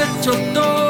at your door.